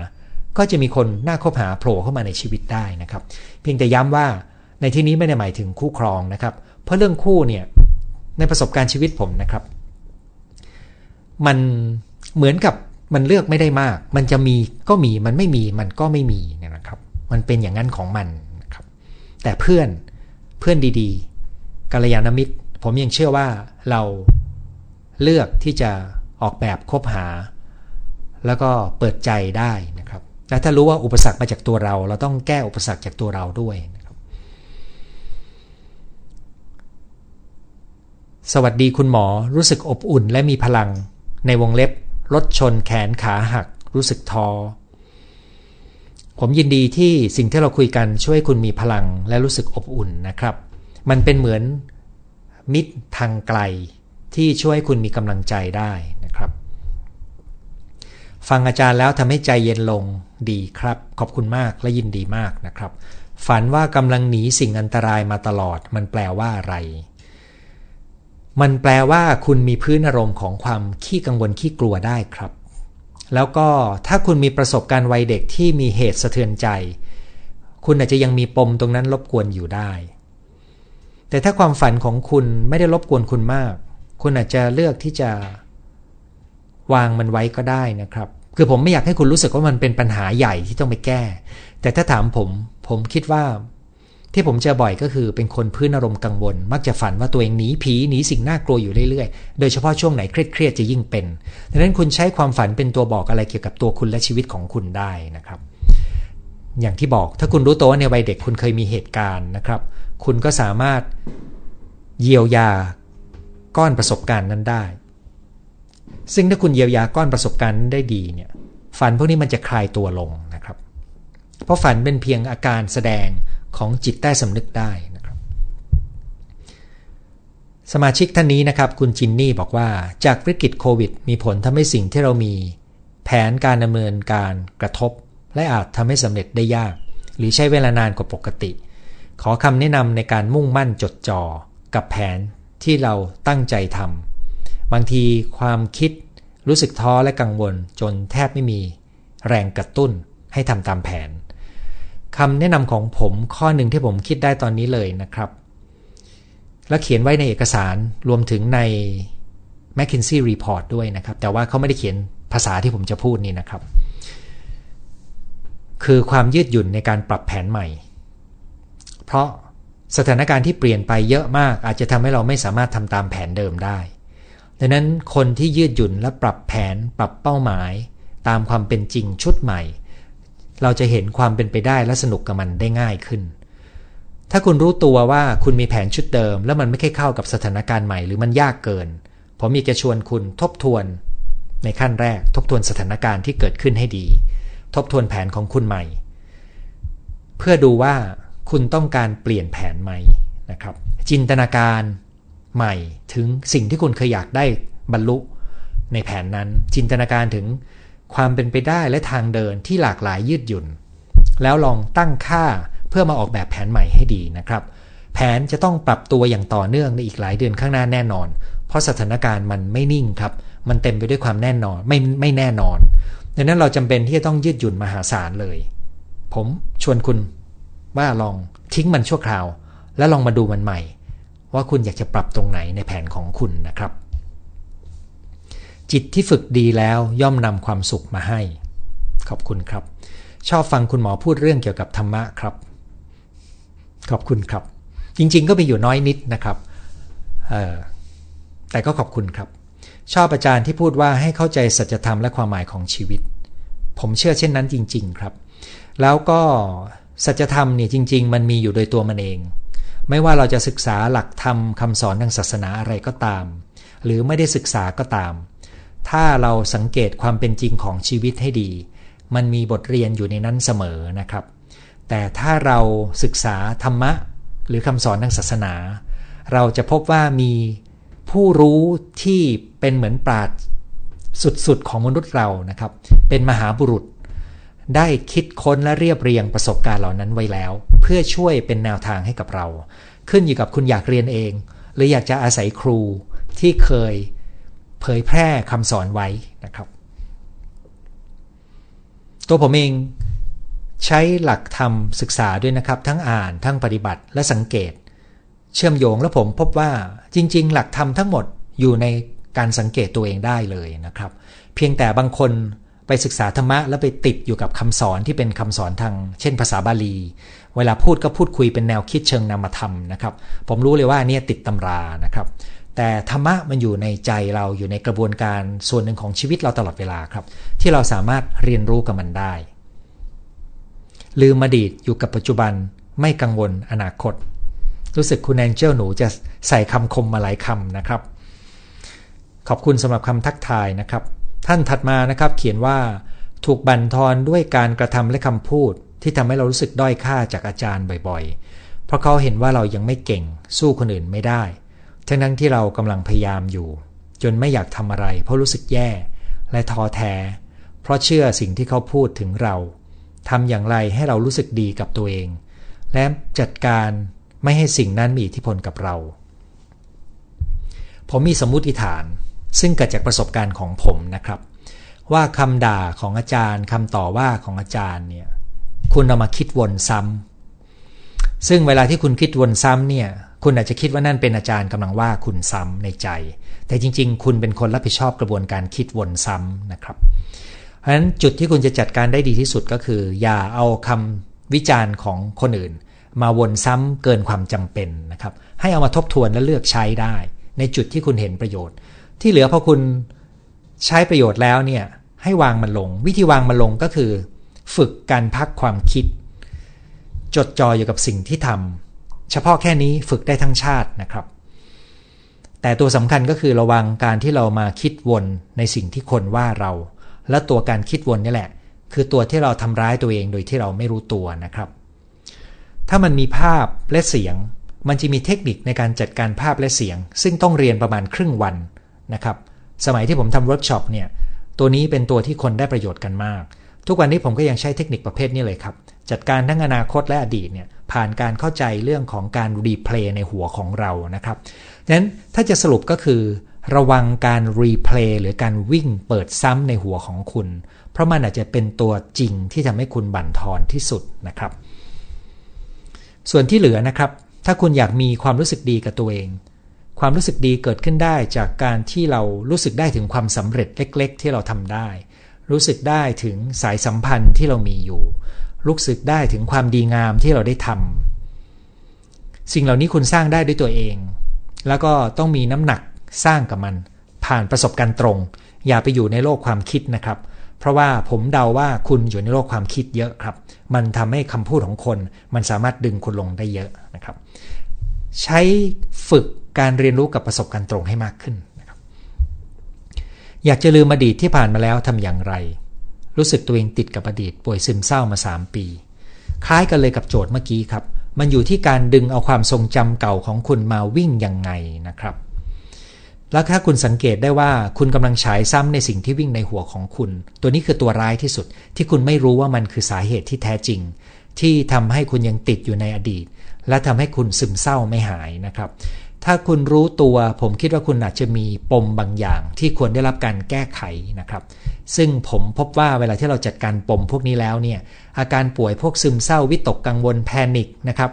ก็จะมีคนน่าคบหาโผล่เข้ามาในชีวิตได้นะครับ เพียงแต่ย้ำว่าในที่นี้ไม่ได้หมายถึงคู่ครองนะครับ เพราะเรื่องคู่เนี่ยในประสบการณ์ชีวิตผมนะครับ มันเหมือนกับมันเลือกไม่ได้มาก มันจะมีก็มีมันไม่มีมันก็ไม่มีนะครับ มันเป็นอย่างนั้นของมันนะครับ แต่เพื่อนเพื่อนดีๆกัลยาณมิตร ผมยังเชื่อว่าเราเลือกที่จะออกแบบคบหา แล้วก็เปิดใจได้นะครับและถ้ารู้ว่าอุปสรรคมาจากตัวเรา เราต้องแก้อุปสรรคจากตัวเราด้วยนะครับ สวัสดีคุณหมอรู้สึกอบอุ่นและมีพลัง ในวงเล็บรถชนแขนขาหัก รู้สึกท้อผมยินดีที่สิ่งที่เราคุยกันช่วยคุณมีพลังและรู้สึกอบอุ่นนะครับ มันเป็นเหมือน มิตรทางไกลที่ช่วยคุณมีกำลังใจได้นะครับ ฟังอาจารย์แล้วทำให้ใจเย็นลงดีครับ ขอบคุณมากและยินดีมากนะครับ ฝันว่ากำลังหนีสิ่งอันตรายมาตลอด มันแปลว่าอะไร มันแปลว่าคุณมีพื้นอารมณ์ของความขี้กังวลขี้กลัวได้ครับ แล้วก็ถ้าคุณมีประสบการณ์วัยเด็กที่มีเหตุสะเทือนใจ คุณอาจจะยังมีปมตรงนั้นรบกวนอยู่ได้ แต่ถ้าความฝันของคุณไม่ได้รบกวนคุณมาก คุณอาจจะเลือกที่จะวางมันไว้ก็ได้นะครับ คือผมไม่อยากให้คุณรู้สึกว่ามันเป็นปัญหาใหญ่ที่ต้องไปแก้ แต่ถ้าถามผม ผมคิดว่า ที่ผมเจอบ่อยก็คือเป็นคนพื้นอารมณ์กังวล มักจะฝันว่าตัวเองหนีผีหนีสิ่งน่ากลัวอยู่เรื่อยๆ โดยเฉพาะช่วงไหนเครียดๆจะยิ่งเป็น ดังนั้นคุณใช้ความฝันเป็นตัวบอกอะไรเกี่ยวกับตัวคุณและชีวิตของคุณได้นะครับ อย่างที่บอกถ้าคุณรู้ตัวว่าในวัยเด็กคุณเคยมีเหตุการณ์นะครับ คุณก็สามารถเยียวยาก้อนประสบการณ์นั้นได้ ซึ่งถ้าคุณเยียวยาก้อนประสบการณ์นั้นได้ดีเนี่ยฝันพวกนี้มันจะคลายตัวลงนะครับ เพราะฝันเป็นเพียงอาการแสดงของจิตใต้สำนึกได้นะครับ สมาชิกท่านนี้นะครับ คุณจินนี่บอกว่าจากวิกฤตโควิด มีผลทำให้สิ่งที่เรามี แผนการดำเนินการกระทบ และอาจทำให้สำเร็จได้ยาก หรือใช้เวลานานกว่าปกติ ขอคำแนะนำในการมุ่งมั่นจดจ่อกับแผนที่เราตั้งใจทำบางทีความคิดรู้สึกท้อและกังวลจนแทบไม่มีแรงกระตุ้นให้ทำตามแผนคำแนะนำของผมข้อหนึ่งที่ผมคิดได้ตอนนี้เลยนะครับ และเขียนไว้ในเอกสารรวมถึงใน McKinsey Report ด้วยนะครับ แต่ว่าเขาไม่ได้เขียนภาษาที่ผมจะพูดนี่นะครับ คือความยืดหยุ่นในการปรับแผนใหม่ เพราะสถานการณ์ที่เปลี่ยนไปเยอะมากอาจจะทำให้เราไม่สามารถทำตามแผนเดิมได้ ดังนั้นคนที่ยืดหยุ่นและปรับแผนปรับเป้าหมาย ตามความเป็นจริงชุดใหม่ เราจะเห็นความเป็นไปได้และสนุกกับมันได้ง่ายขึ้น ถ้าคุณรู้ตัวว่าคุณมีแผนชุดเดิม แล้วมันไม่ค่อยเข้ากับสถานการณ์ใหม่หรือมันยากเกิน ผมอยากจะชวนคุณทบทวน ในขั้นแรก ทบทวนสถานการณ์ที่เกิดขึ้นให้ดี ทบทวนแผนของคุณใหม่ เพื่อดูว่า คุณต้องการเปลี่ยนแผนไหมนะครับ จินตนาการใหม่ถึงสิ่งที่คุณเคยอยากได้บรรลุในแผนนั้น จินตนาการถึงความเป็นไปได้และทางเดินที่หลากหลายยืดหยุ่น แล้วลองตั้งค่าเพื่อมาออกแบบแผนใหม่ให้ดีนะครับ แผนจะต้องปรับตัวอย่างต่อเนื่องในอีกหลายเดือนข้างหน้าแน่นอน เพราะสถานการณ์มันไม่นิ่งครับ มันเต็มไปด้วยความแน่นอนไม่ไม่แน่นอนดังนั้นเราจำเป็นที่จะต้องยืดหยุ่นมหาศาลเลย ผมชวนคุณ ว่าลองทิ้งมันชั่วคราว แล้วลองมาดูมันใหม่ ว่าคุณอยากจะปรับตรงไหนในแผนของคุณนะครับ จิตที่ฝึกดีแล้วย่อมนำความสุขมาให้ ขอบคุณครับ ชอบฟังคุณหมอพูดเรื่องเกี่ยวกับธรรมะครับ ขอบคุณครับ จริงๆ ก็มีอยู่น้อยนิดนะครับแต่ก็ขอบคุณครับ ชอบอาจารย์ที่พูดว่าให้เข้าใจสัจธรรมและความหมายของชีวิต ผมเชื่อเช่นนั้นจริง ๆ ครับ แล้วก็ สัจธรรมเนี่ยจริง ๆ มันมีอยู่โดยตัวมันเอง ไม่ว่าเราจะศึกษาหลักธรรมคำสอนทางศาสนาอะไรก็ตาม หรือไม่ได้ศึกษาก็ตาม ถ้าเราสังเกตความเป็นจริงของชีวิตให้ดี มันมีบทเรียนอยู่ในนั้นเสมอนะครับ แต่ถ้าเราศึกษาธรรมะ หรือคำสอนทางศาสนา เราจะพบว่ามีผู้รู้ที่เป็นเหมือนปราดสุดๆของมนุษย์เรานะครับ เป็นมหาบุรุษ ได้คิดค้นและเรียบเรียงประสบการณ์เหล่านั้นไว้แล้ว เพื่อช่วยเป็นแนวทางให้กับเรา ขึ้นอยู่กับคุณอยากเรียนเอง หรืออยากจะอาศัยครูที่เคยเผยแพร่คำสอนไว้นะครับ ตัวผมเองใช้หลักธรรมศึกษาด้วยนะครับ ทั้งอ่านทั้งปฏิบัติและสังเกต เชื่อมโยงและผมพบว่าจริง ๆ หลักธรรมทั้งหมดอยู่ในการสังเกตตัวเองได้เลยนะครับ เพียงแต่บางคน ไปศึกษาธรรมะแล้วไปติดอยู่กับคำสอนที่เป็นคำสอนทาง เช่นภาษาบาลี เวลาพูดก็พูดคุยเป็นแนวคิดเชิงนามธรรมนะครับ ผมรู้เลยว่าเนี่ยติดตำรานะครับ แต่ธรรมะมันอยู่ในใจเราอยู่ในกระบวนการส่วนหนึ่งของชีวิตเราตลอดเวลาครับ ที่เราสามารถเรียนรู้กับมันได้ ลืมอดีตอยู่กับปัจจุบันไม่กังวลอนาคต รู้สึกคุณแองเจลหนูจะใส่คำคมมาหลายคำนะครับ ขอบคุณสำหรับคำทักทายนะครับ ท่านถัดมานะครับเขียนว่า ถูกบั่นทอนด้วยการกระทำและคำพูด ที่ทำให้เรารู้สึกด้อยค่าจากอาจารย์บ่อยๆ เพราะเขาเห็นว่าเรายังไม่เก่ง สู้คนอื่นไม่ได้ ทั้งนั้นที่เรากำลังพยายามอยู่ จนไม่อยากทำอะไร เพราะรู้สึกแย่ และท้อแท้ เพราะเชื่อสิ่งที่เขาพูดถึงเราทำอย่างไรให้เรารู้สึกดีกับตัวเอง และจัดการไม่ให้สิ่งนั้นมีอิทธิพลกับเรา ผมมีสมมุติฐาน ซึ่งเกิดจากประสบการณ์ของผมนะครับ ว่าคำด่าของอาจารย์คำต่อว่าของอาจารย์เนี่ยคุณเอามาคิดวนซ้ำซึ่งเวลาที่คุณคิดวนซ้ำเนี่ยคุณอาจจะคิดว่านั่นเป็นอาจารย์กำลังว่าคุณซ้ำในใจ แต่จริง ๆ คุณเป็นคนรับผิดชอบกระบวนการคิดวนซ้ำนะครับ เพราะฉะนั้นจุดที่คุณจะจัดการได้ดีที่สุดก็คือ อย่าเอาคำวิจารณ์ของคนอื่น มาวนซ้ำเกินความจำเป็นนะครับ ให้เอามาทบทวนและเลือกใช้ได้ ในจุดที่คุณเห็นประโยชน์ ที่เหลือพอคุณใช้ประโยชน์แล้วเนี่ยให้วางมันลง วิธีวางมันลงก็คือ ฝึกการพักความคิด จดจ่ออยู่กับสิ่งที่ทำเฉพาะแค่นี้ฝึกได้ทั้งชาตินะครับ แต่ตัวสำคัญก็คือระวังการที่เรามาคิดวนในสิ่งที่คนว่าเรา และตัวการคิดวนนี่แหละ คือตัวที่เราทำร้ายตัวเองโดยที่เราไม่รู้ตัวนะครับ ถ้ามันมีภาพและเสียง มันจะมีเทคนิคในการจัดการภาพและเสียง ซึ่งต้องเรียนประมาณครึ่งวัน นะครับสมัยที่ผมทำเวิร์กช็อปเนี่ยตัวนี้เป็นตัวที่คนได้ประโยชน์กันมาก ทุกวันนี้ผมก็ยังใช้เทคนิคประเภทนี้เลยครับ จัดการทั้งอนาคตและอดีตเนี่ยผ่านการเข้าใจเรื่องของการ replay ในหัวของเรานะครับดังนั้นถ้าจะสรุปก็คือระวังการ replay หรือการวิ่งเปิดซ้ำในหัวของคุณ เพราะมันอาจจะเป็นตัวจริงที่ทำให้คุณบั่นทอนที่สุดนะครับ ส่วนที่เหลือนะครับ ถ้าคุณอยากมีความรู้สึกดีกับตัวเอง ความรู้สึกดีเกิดขึ้นได้จากการที่เรารู้สึกได้ถึงความสำเร็จเล็ก ๆ ที่เราทำได้ รู้สึกได้ถึงสายสัมพันธ์ที่เรามีอยู่ รู้สึกได้ถึงความดีงามที่เราได้ทำสิ่งเหล่านี้คุณสร้างได้ด้วยตัวเอง แล้วก็ต้องมีน้ำหนักสร้างกับมัน ผ่านประสบการณ์ตรง อย่าไปอยู่ในโลกความคิดนะครับ เพราะว่าผมเดาว่าคุณอยู่ในโลกความคิดเยอะครับ มันทำให้คำพูดของคน มันสามารถดึงคุณลงได้เยอะนะครับ ใช้ฝึกการเรียนรู้กับประสบการณ์ตรงให้มากขึ้นนะครับอยากจะลืมอดีตที่ผ่านมาแล้วทำอย่างไร รู้สึกตัวเองติดกับอดีตป่วยซึมเศร้ามา 3 ปี คล้ายกันเลยกับโจทย์เมื่อกี้ครับ มันอยู่ที่การดึงเอาความทรงจำเก่าของคุณมาวิ่งยังไงนะครับ แล้วถ้าคุณสังเกตได้ว่าคุณกำลังฉายซ้ำในสิ่งที่วิ่งในหัวของคุณ ตัวนี้คือตัวร้ายที่สุด ที่คุณไม่รู้ว่ามันคือสาเหตุที่แท้จริง ที่ทำให้คุณยังติดอยู่ในอดีต และทำให้คุณซึมเศร้าไม่หายนะครับ ถ้าคุณรู้ตัวผมคิดว่าคุณอาจจะมีปมบางอย่าง ที่ควรได้รับการแก้ไขนะครับ ซึ่งผมพบว่าเวลาที่เราจัดการปมพวกนี้แล้วเนี่ยอาการป่วยพวกซึมเศร้าวิตกกังวลแพนิคนะครับ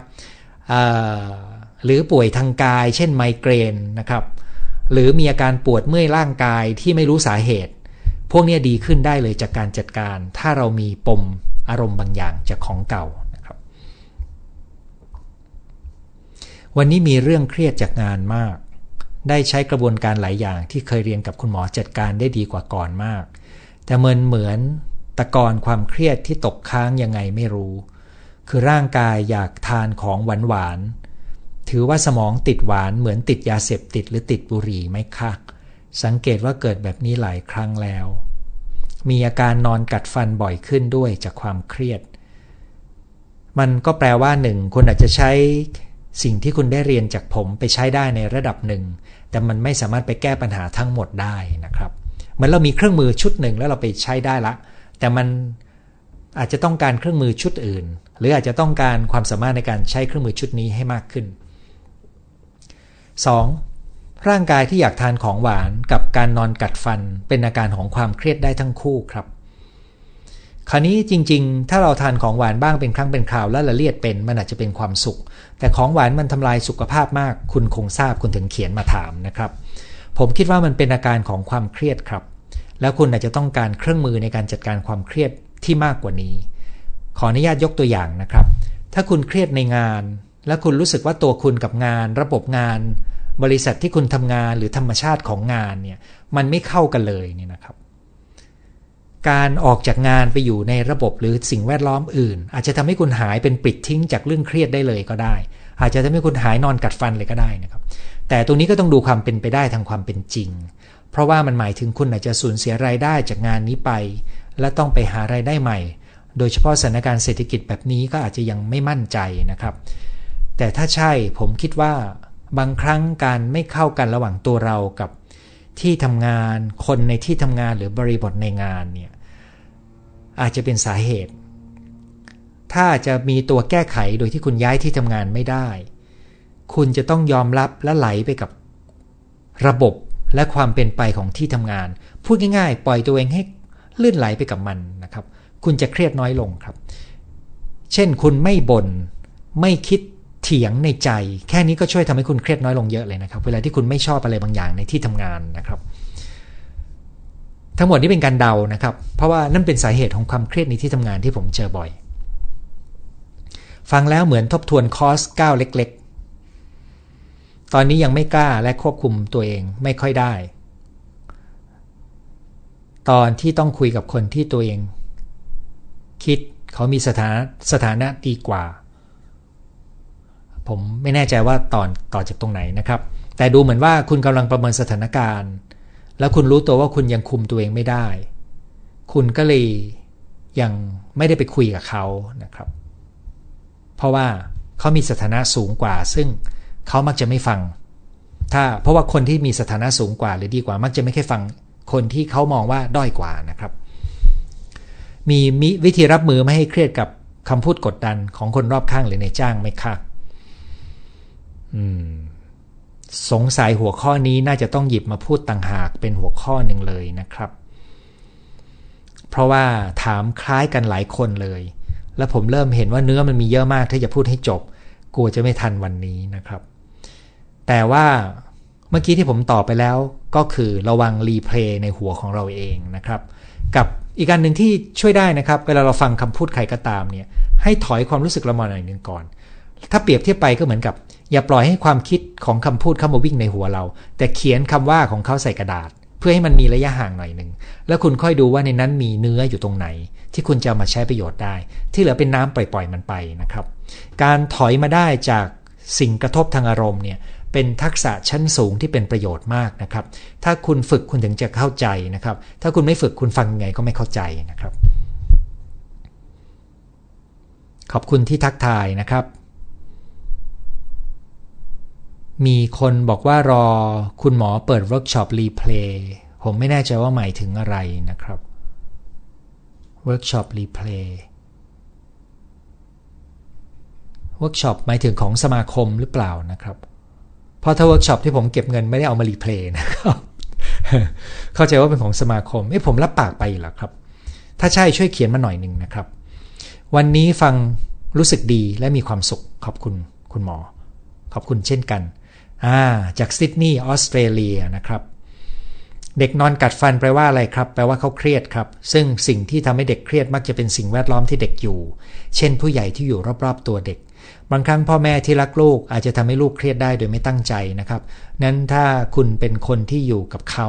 หรือป่วยทางกาย เช่นไมเกรนนะครับหรือมีอาการปวดเมื่อยร่างกายที่ไม่รู้สาเหตุ พวกนี้ดีขึ้นได้เลยจากการจัดการ ถ้าเรามีปมอารมณ์บางอย่างจากของเก่านะครับ วันนี้มีเรื่องเครียดจากงานมาก ได้ใช้กระบวนการหลายอย่างที่เคยเรียนกับคุณหมอจัดการได้ดีกว่าก่อนมาก แต่เหมือนเหมือนตะกอนความเครียดที่ตกค้างยังไงไม่รู้ คือร่างกายอยากทานของหวานหวาน ถือว่าสมองติดหวานเหมือนติดยาเสพติดหรือติดบุหรี่ไหมคะ สังเกตว่าเกิดแบบนี้หลายครั้งแล้ว มีอาการนอนกัดฟันบ่อยขึ้นด้วยจากความเครียด มันก็แปลว่าหนึ่งคุณอาจจะใช้ สิ่งที่คุณได้เรียนจากผมไปใช้ได้ในระดับหนึ่ง แต่มันไม่สามารถไปแก้ปัญหาทั้งหมดได้นะครับเหมือนเรามีเครื่องมือชุดหนึ่งแล้วเราไปใช้ได้ละ แต่มันอาจจะต้องการเครื่องมือชุดอื่น หรืออาจจะต้องการความสามารถในการใช้เครื่องมือชุดนี้ให้มากขึ้น 2. ร่างกายที่อยากทานของหวานกับการนอนกัดฟันเป็นอาการของความเครียดได้ทั้งคู่ครับ คราวนี้จริง ๆ ถ้าเราทานของหวานบ้างเป็นครั้งเป็นคราวแล้วละเลียดเป็นมันอาจจะเป็นความสุข แต่ของหวานมันทำลายสุขภาพมาก คุณคงทราบคุณถึงเขียนมาถามนะครับ ผมคิดว่ามันเป็นอาการของความเครียดครับ แล้วคุณอาจจะต้องการเครื่องมือในการจัดการความเครียดที่มากกว่านี้ ขออนุญาตยกตัวอย่างนะครับ ถ้าคุณเครียดในงาน และคุณรู้สึกว่าตัวคุณกับงาน ระบบงาน บริษัทที่คุณทำงานหรือธรรมชาติของงานเนี่ยมันไม่เข้ากันเลยเนี่ยนะครับ การออกจากงานไปอยู่ในระบบหรือสิ่งแวดล้อมอื่น อาจจะทำให้คุณหายเป็นปิดทิ้งจากเรื่องเครียดได้เลยก็ได้ อาจจะทำให้คุณหายนอนกัดฟันเลยก็ได้นะครับ แต่ตรงนี้ก็ต้องดูความเป็นไปได้ทางความเป็นจริง เพราะว่ามันหมายถึงคุณอาจจะสูญเสียรายได้จากงานนี้ไป และต้องไปหารายได้ใหม่ โดยเฉพาะสถานการณ์เศรษฐกิจแบบนี้ก็อาจจะยังไม่มั่นใจนะครับ แต่ถ้าใช่ผมคิดว่าบางครั้งการไม่เข้ากันระหว่างตัวเรากับ ที่ทำงานคนในที่ทำงานหรือบริบทในงานเนี่ยอาจจะเป็นสาเหตุ ถ้าจะมีตัวแก้ไขโดยที่คุณย้ายที่ทำงานไม่ได้ คุณจะต้องยอมรับและไหลไปกับระบบและความเป็นไปของที่ทำงาน พูดง่ายๆ ปล่อยตัวเองให้ลื่นไหลไปกับมันนะครับ คุณจะเครียดน้อยลงครับ เช่นคุณไม่บน่นไม่คิด ถียงในใจ แค่นี้ก็ช่วยทำให้คุณเครียดน้อยลงเยอะเลยนะครับ เวลาที่คุณไม่ชอบอะไรบางอย่างในที่ทำงานนะครับ ทั้งหมดนี้เป็นการเดานะครับ เพราะว่านั่นเป็นสาเหตุของความเครียดในที่ทำงานที่ผมเจอบ่อย ฟังแล้วเหมือนทบทวนคอร์สก้าวเล็ก ๆ ตอนนี้ยังไม่กล้าและควบคุมตัวเองไม่ค่อยได้ ตอนที่ต้องคุยกับคนที่ตัวเอง คิดเขามีสถานะสถานะดีกว่า ผมไม่แน่ใจว่าตอนต่อจากตรงไหนนะครับ แต่ดูเหมือนว่าคุณกำลังประเมินสถานการณ์ แล้วคุณรู้ตัวว่าคุณยังคุมตัวเองไม่ได้ คุณก็เลยยังไม่ได้ไปคุยกับเขานะครับ เพราะว่าเขามีสถานะสูงกว่า ซึ่งเขามักจะไม่ฟัง ถ้าเพราะว่าคนที่มีสถานะสูงกว่าหรือดีกว่ามักจะไม่ค่อยฟังคนที่เขามองว่าด้อยกว่านะครับ มีมีวิธีรับมือไม่ให้เครียดกับคำพูดกดดันของคนรอบข้างหรือในจ้างไหมคะ สงสัยหัวข้อนี้น่าจะต้องหยิบมาพูดต่างหากเป็นหัวข้อหนึ่งเลยนะครับ เพราะว่าถามคล้ายกันหลายคนเลย แล้วผมเริ่มเห็นว่าเนื้อมันมีเยอะมากถ้าจะพูดให้จบ กลัวจะไม่ทันวันนี้นะครับ แต่ว่าเมื่อกี้ที่ผมตอบไปแล้วก็คือระวังรีเพลย์ในหัวของเราเองนะครับ กับอีกการหนึ่งที่ช่วยได้นะครับ เวลาเราฟังคำพูดใครก็ตามเนี่ย ให้ถอยความรู้สึกเรามาหน่อยหนึ่งก่อน ถ้าเปรียบเทียบไปก็เหมือนกับ อย่าปล่อยให้ความคิดของคำพูดเข้ามาวิ่งในหัวเรา แต่เขียนคำว่าของเขาใส่กระดาษ เพื่อให้มันมีระยะห่างหน่อยหนึ่งแล้วคุณค่อยดูว่าในนั้นมีเนื้ออยู่ตรงไหน ที่คุณจะมาใช้ประโยชน์ได้ ที่เหลือเป็นน้ำปล่อยๆมันไปนะครับ การถอยมาได้จากสิ่งกระทบทางอารมณ์เนี่ยเป็นทักษะชั้นสูงที่เป็นประโยชน์มากนะครับ ถ้าคุณฝึกคุณถึงจะเข้าใจนะครับ ถ้าคุณไม่ฝึกคุณฟังยังไงก็ไม่เข้าใจนะครับ ขอบคุณที่ทักทายนะครับ มีคนบอกว่ารอคุณหมอเปิดเวิร์กช็อป replay ผมไม่แน่ใจว่าหมายถึงอะไรนะครับเวิร์กช็อป replay เวิร์กช็อปหมายถึงของสมาคมหรือเปล่านะครับ เพราะถ้าเวิร์กช็อปที่ผมเก็บเงินไม่ได้เอามา replay นะครับเข้าใจว่าเป็นของสมาคมไอ้ผมรับปากไปหรอครับ ถ้าใช่ช่วยเขียนมาหน่อยหนึ่งนะครับ วันนี้ฟังรู้สึกดีและมีความสุขขอบคุณคุณหมอ ขอบคุณเช่นกัน อ่าจากซิดนีย์ออสเตรเลียนะครับ เด็กนอนกัดฟันแปลว่าอะไรครับ แปลว่าเขาเครียดครับ ซึ่งสิ่งที่ทำให้เด็กเครียดมักจะเป็นสิ่งแวดล้อมที่เด็กอยู่ เช่น ผู้ใหญ่ที่อยู่รอบๆตัวเด็ก บางครั้งพ่อแม่ที่รักลูกอาจจะทำให้ลูกเครียดได้โดยไม่ตั้งใจนะครับ นั้นถ้าคุณเป็นคนที่อยู่กับเขา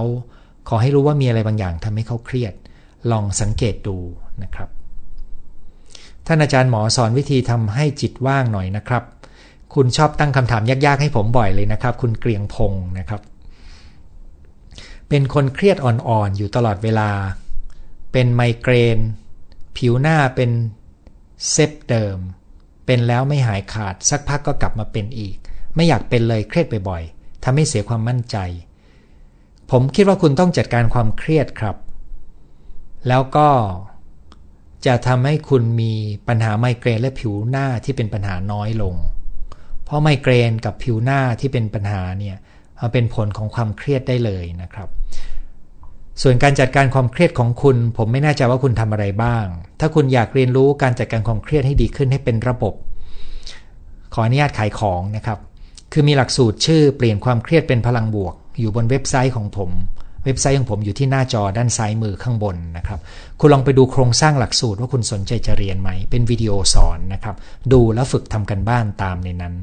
ขอให้รู้ว่ามีอะไรบางอย่างทำให้เขาเครียด ลองสังเกตดูนะครับ ท่านอาจารย์หมอสอนวิธีทำให้จิตว่างหน่อยนะครับ คุณชอบตั้งคำถามยากๆให้ผมบ่อยเลยนะครับ คุณเกรียงพงศ์นะครับ เป็นคนเครียดอ่อนๆอยู่ตลอดเวลา เป็นไมเกรน ผิวหน้าเป็นเซฟเดิม เป็นแล้วไม่หายขาดสักพักก็กลับมาเป็นอีก ไม่อยากเป็นเลยเครียดบ่อยๆทำให้เสียความมั่นใจ ผมคิดว่าคุณต้องจัดการความเครียดครับ แล้วก็จะทำให้คุณมีปัญหาไมเกรนและผิวหน้าที่เป็นปัญหาน้อยลง เพราะไมเกรนกับผิวหน้าที่เป็นปัญหาเนี่ยเป็นผลของความเครียดได้เลยนะครับ ส่วนการจัดการความเครียดของคุณ ผมไม่แน่ใจว่าคุณทำอะไรบ้าง ถ้าคุณอยากเรียนรู้การจัดการความเครียดให้ดีขึ้นให้เป็นระบบ ขออนุญาตขายของนะครับ คือมีหลักสูตรชื่อเปลี่ยนความเครียดเป็นพลังบวก อยู่บนเว็บไซต์ของผม เว็บไซต์ของผมอยู่ที่หน้าจอด้านซ้ายมือข้างบนนะครับ คุณลองไปดูโครงสร้างหลักสูตรว่าคุณสนใจจะเรียนไหม เป็นวิดีโอสอนนะครับ ดูแล้วฝึกทำการบ้านตามในนั้น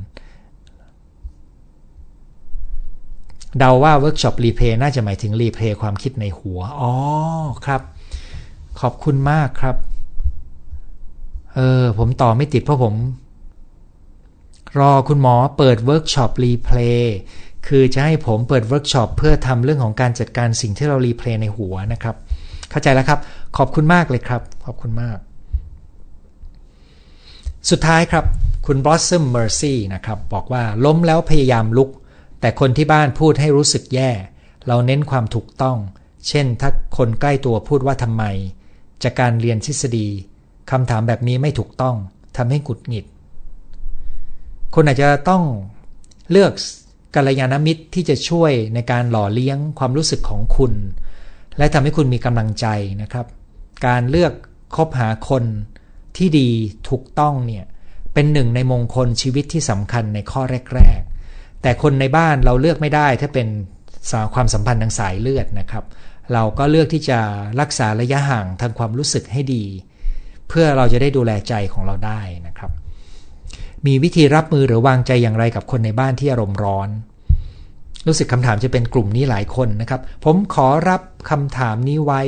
เดาว่าเวิร์กช็อป replay น่าจะหมายถึง replay ความคิดในหัว อ๋อครับ ขอบคุณมากครับ เออ ผมต่อไม่ติดเพราะผม รอคุณหมอเปิดเวิร์กช็อป replay คือจะให้ผมเปิดเวิร์กช็อปเพื่อทำเรื่องของการจัดการสิ่งที่เรา replay ในหัวนะครับ เข้าใจแล้วครับ ขอบคุณมากเลยครับ ขอบคุณมาก สุดท้ายครับ คุณบอสซึมเมอร์ซี่นะครับ บอกว่าล้มแล้วพยายามลุก แต่คนที่บ้านพูดให้รู้สึกแย่ เราเน้นความถูกต้อง เช่น ถ้าคนใกล้ตัวพูดว่าทำไม จากการเรียนทฤษฎีคำถามแบบนี้ไม่ถูกต้องทำให้กุดหงิด คนอาจจะต้องเลือก กัลยาณมิตรที่จะช่วยในการหล่อเลี้ยงความรู้สึกของคุณ และทำให้คุณมีกำลังใจนะครับ การเลือกคบหาคนที่ดีถูกต้องเนี่ยเป็นหนึ่งในมงคลชีวิตที่สำคัญในข้อแรกแต่คนในบ้านเราเลือกไม่ได้ถ้าเป็นสาความสัมพันธ์ทางสายเลือดนะครับ เราก็เลือกที่จะรักษาระยะห่างทางความรู้สึกให้ดี เพื่อเราจะได้ดูแลใจของเราได้นะครับ มีวิธีรับมือหรือวางใจอย่างไรกับคนในบ้านที่อารมณ์ร้อน รู้สึกคำถามจะเป็นกลุ่มนี้หลายคนนะครับ ผมขอรับคำถามนี้ไว้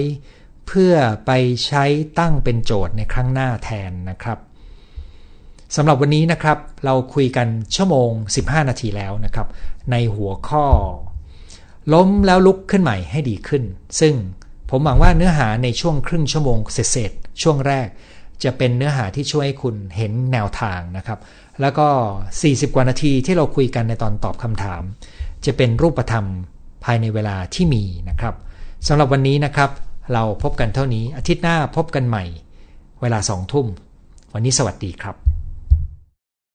เพื่อไปใช้ตั้งเป็นโจทย์ในครั้งหน้าแทนนะครับสำหรับวันนี้นะครับ เราคุยกันชั่วโมง 15 นาทีแล้วนะครับ ในหัวข้อ ล้มแล้วลุกขึ้นใหม่ให้ดีขึ้น ซึ่งผมหวังว่าเนื้อหาในช่วงครึ่งชั่วโมงเศษช่วงแรก จะเป็นเนื้อหาที่ช่วยให้คุณเห็นแนวทางนะครับ แล้วก็ 40 กว่านาทีที่เราคุยกันในตอนตอบคำถาม จะเป็นรูปธรรมภายในเวลาที่มีนะครับสำหรับวันนี้นะครับ เราพบกันเท่านี้อาทิตย์หน้าพบกันใหม่ เวลาสองทุ่ม วันนี้สวัสดีครับ